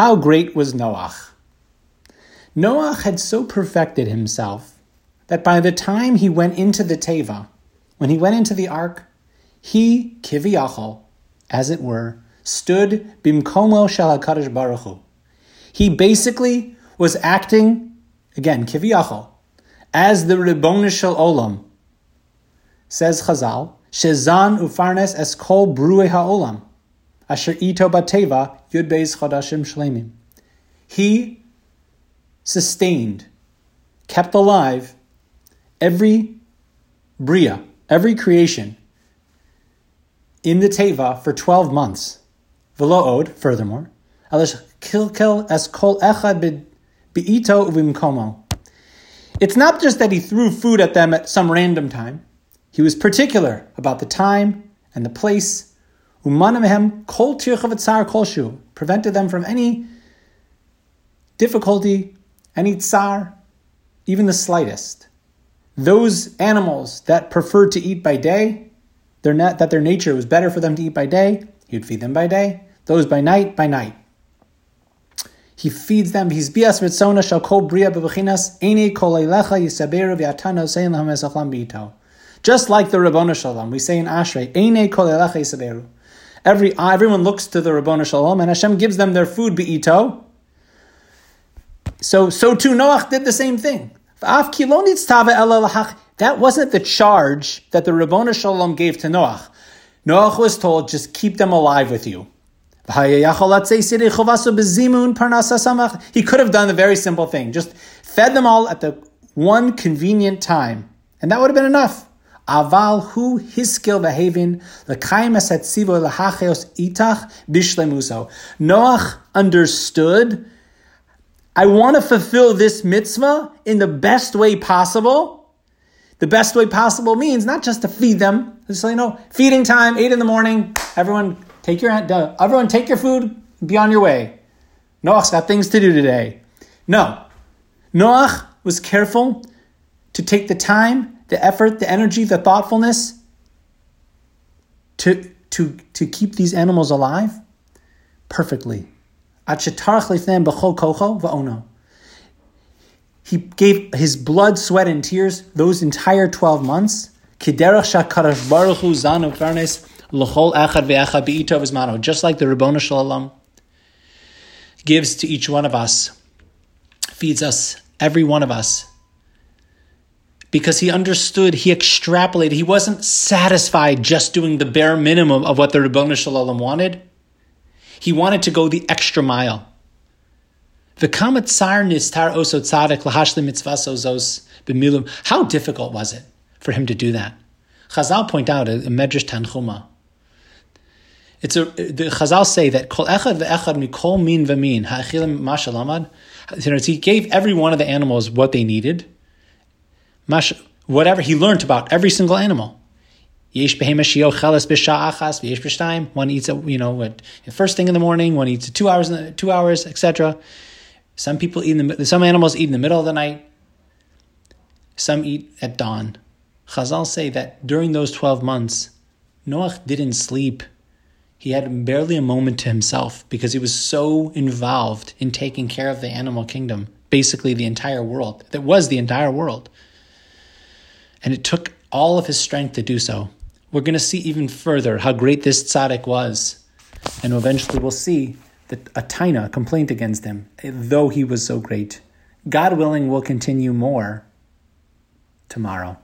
how great was Noach? Noach had so perfected himself that by the time he went into the Teva, when he went into the ark, he, kiviyachol, as it were, stood bimkomo shal HaKadosh Baruch Hu. He basically was acting, again, kiviyachol, as the Ribbonish Shel Olam. Says Chazal, Shezan ufarnes es kol brue ha'olam, asher ito bateva yud beis chodashim shlemim. He sustained, kept alive every bria, every creation in the teva for 12 months. Velo'od, furthermore. It's not just that he threw food at them at some random time. He was particular about the time and the place. Umanamehem kol tirchav kolshu prevented them from any difficulty, any tsar, even the slightest. Those animals that preferred to eat by day, their net, that their nature was better for them to eat by day, he would feed them by day. Those by night, by night. He feeds them. He's bias ritzona shal kol bria bebechinas eni kol eilecha yisaberu v'atano sein lahem esachlam b'ito. Just like the Rabbona Shalom, we say in Ashrei, Eine kol eilecha yisaberu. Every ah, everyone looks to the Rabbona Shalom, and Hashem gives them their food beito. So so too Noach did the same thing. That wasn't the charge that the Rabbona Shalom gave to Noach. Noach was told, just keep them alive with you. He could have done the very simple thing, just fed them all at the one convenient time, and that would have been enough. Aval hu hiskil behavin l'kaim esetzivo l'hacheos itach bishlemuso. Noach understood. I want to fulfill this mitzvah in the best way possible. The best way possible means not just to feed them. Just so you know, feeding time, eight in the morning. Everyone Take your everyone take your food, be on your way. Noach's got things to do today. No. Noach was careful to take the time, the effort, the energy, the thoughtfulness to, to, to keep these animals alive perfectly. He gave his blood, sweat, and tears those entire 12 months just like the Rabbona Shalom gives to each one of us, feeds us, every one of us. Because he understood, he extrapolated, he wasn't satisfied just doing the bare minimum of what the Rabbona Shalom wanted. He wanted to go the extra mile. How difficult was it for him to do that? Chazal point out in Medrash Tanchuma it's a the Chazal say that kol echad ve'echad mikol min v'min ha'achilim mashalamad. He gave every one of the animals what they needed. Whatever he learned about every single animal. Yesh. One eats you know, at first thing in the morning. One eats two hours, two hours, etc. Some people eat in the, some animals eat in the middle of the night. Some eat at dawn. Chazal say that during those twelve months, Noach didn't sleep he had barely a moment to himself because he was so involved in taking care of the animal kingdom, basically the entire world. That was the entire world. And it took all of his strength to do so. We're going to see even further how great this tzaddik was. And eventually we'll see that a taina complaint against him, though he was so great. God willing, we'll continue more tomorrow.